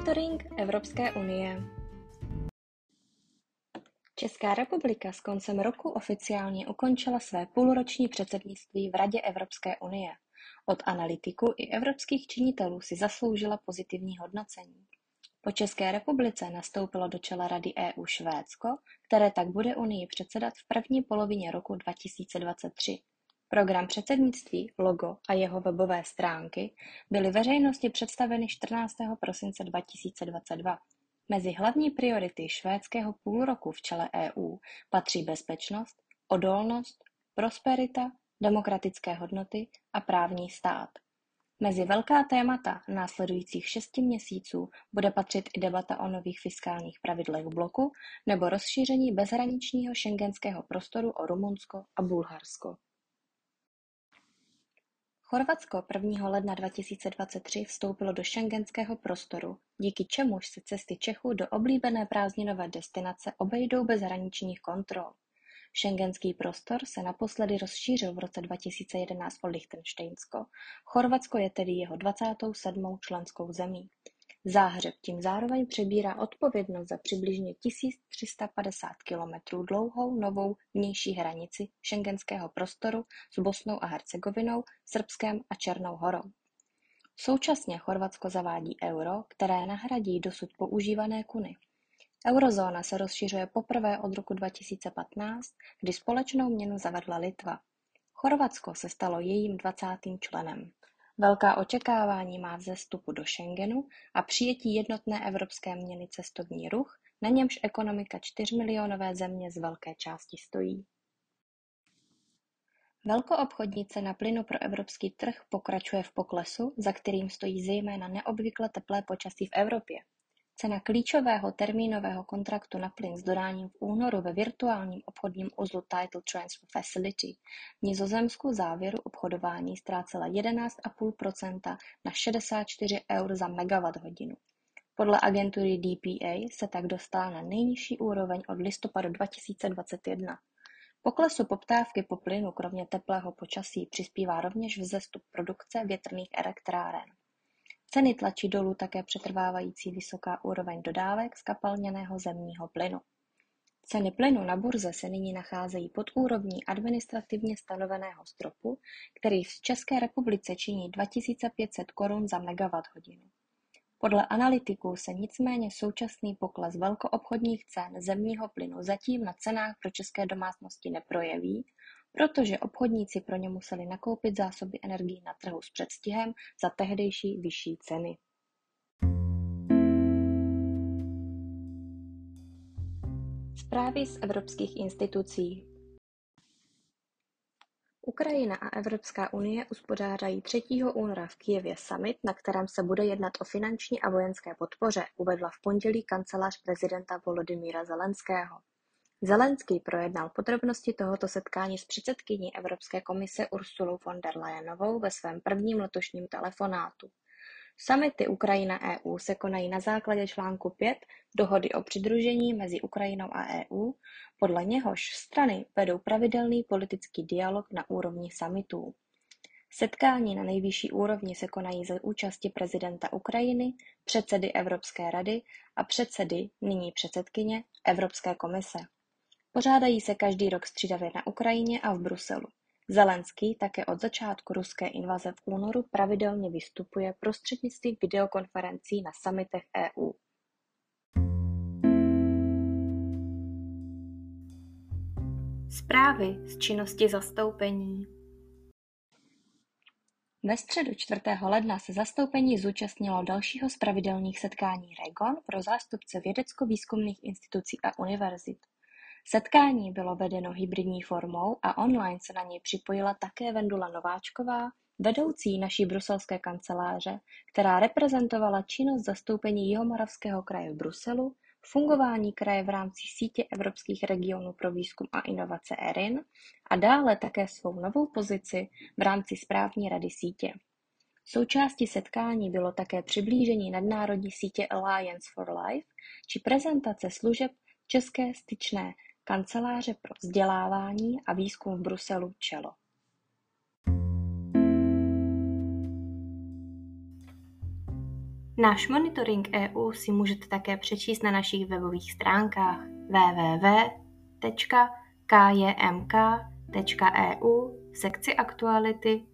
Monitoring Evropské unie Česká republika s koncem roku oficiálně ukončila své půlroční předsednictví v Radě Evropské unie. Od analytiků i evropských činitelů si zasloužila pozitivní hodnocení. Po České republice nastoupilo do čela Rady EU Švédsko, které tak bude Unii předsedat v první polovině roku 2023. Program předsednictví, logo a jeho webové stránky byly veřejnosti představeny 14. prosince 2022. Mezi hlavní priority švédského půlroku v čele EU patří bezpečnost, odolnost, prosperita, demokratické hodnoty a právní stát. Mezi velká témata následujících šesti měsíců bude patřit i debata o nových fiskálních pravidlech bloku nebo rozšíření bezhraničního šengenského prostoru o Rumunsko a Bulharsko. Chorvatsko prvního ledna 2023 vstoupilo do schengenského prostoru, díky čemuž se cesty Čechů do oblíbené prázdninové destinace obejdou bez hraničních kontrol. Schengenský prostor se naposledy rozšířil v roce 2011 o Lichtenštejnsko, Chorvatsko je tedy jeho 27. členskou zemí. Záhřeb tím zároveň přebírá odpovědnost za přibližně 1350 kilometrů dlouhou novou vnější hranici schengenského prostoru s Bosnou a Hercegovinou, Srbskem a Černou horou. Současně Chorvatsko zavádí euro, které nahradí dosud používané kuny. Eurozóna se rozšiřuje poprvé od roku 2015, kdy společnou měnu zavedla Litva. Chorvatsko se stalo jejím dvacátým členem. Velká očekávání má vzestupu do Schengenu a přijetí jednotné evropské měny cestovní ruch, na němž ekonomika čtyřmilionové země z velké části stojí. Velkoobchodní cena plynu pro evropský trh pokračuje v poklesu, za kterým stojí zejména neobvykle teplé počasí v Evropě. Cena klíčového termínového kontraktu na plyn s dodáním v únoru ve virtuálním obchodním uzlu Title Transfer Facility v Nizozemsku závěru obchodování ztrácela 11,5% na 64 eur za megawatt-hodinu. Podle agentury DPA se tak dostala na nejnižší úroveň od listopadu 2021. Poklesu poptávky po plynu kromě teplého počasí přispívá rovněž vzestup produkce větrných elektráren. Ceny tlačí dolů také přetrvávající vysoká úroveň dodávek zkapalněného zemního plynu. Ceny plynu na burze se nyní nacházejí pod úrovní administrativně stanoveného stropu, který v České republice činí 2500 korun za megawatt-hodinu. Podle analytiků se nicméně současný pokles velkoobchodních cen zemního plynu zatím na cenách pro české domácnosti neprojeví, protože obchodníci pro ně museli nakoupit zásoby energií na trhu s předstihem za tehdejší vyšší ceny. Zprávy z evropských institucí Ukrajina a Evropská unie uspořádají 3. února v Kyjevě summit, na kterém se bude jednat o finanční a vojenské podpoře, uvedla v pondělí kancelář prezidenta Volodymyra Zelenského. Zelenský projednal podrobnosti tohoto setkání s předsedkyní Evropské komise Ursulou von der Leyenovou ve svém prvním letošním telefonátu. Summity Ukrajina-EU se konají na základě článku 5 Dohody o přidružení mezi Ukrajinou a EU, podle něhož strany vedou pravidelný politický dialog na úrovni summitů. Setkání na nejvyšší úrovni se konají za účasti prezidenta Ukrajiny, předsedy Evropské rady a předsedy, nyní předsedkyně, Evropské komise. Pořádají se každý rok střídavě na Ukrajině a v Bruselu. Zelenský také od začátku ruské invaze v únoru pravidelně vystupuje prostřednictvím videokonferencí na summitech EU. Zprávy z činnosti zastoupení Ve středu 4. ledna se zastoupení zúčastnilo dalšího z pravidelných setkání REGON pro zástupce vědecko-výzkumných institucí a univerzit. Setkání bylo vedeno hybridní formou a online se na něj připojila také Vendula Nováčková, vedoucí naší bruselské kanceláře, která reprezentovala činnost zastoupení Jihomoravského kraje v Bruselu, fungování kraje v rámci sítě evropských regionů pro výzkum a inovace ERIN a dále také svou novou pozici v rámci správní rady sítě. Součástí setkání bylo také přiblížení nadnárodní sítě Alliance for Life či prezentace služeb České styčné Kanceláře pro vzdělávání a výzkum v Bruselu čelo. Náš monitoring EU si můžete také přečíst na našich webových stránkách www.kjmk.eu v sekci aktuality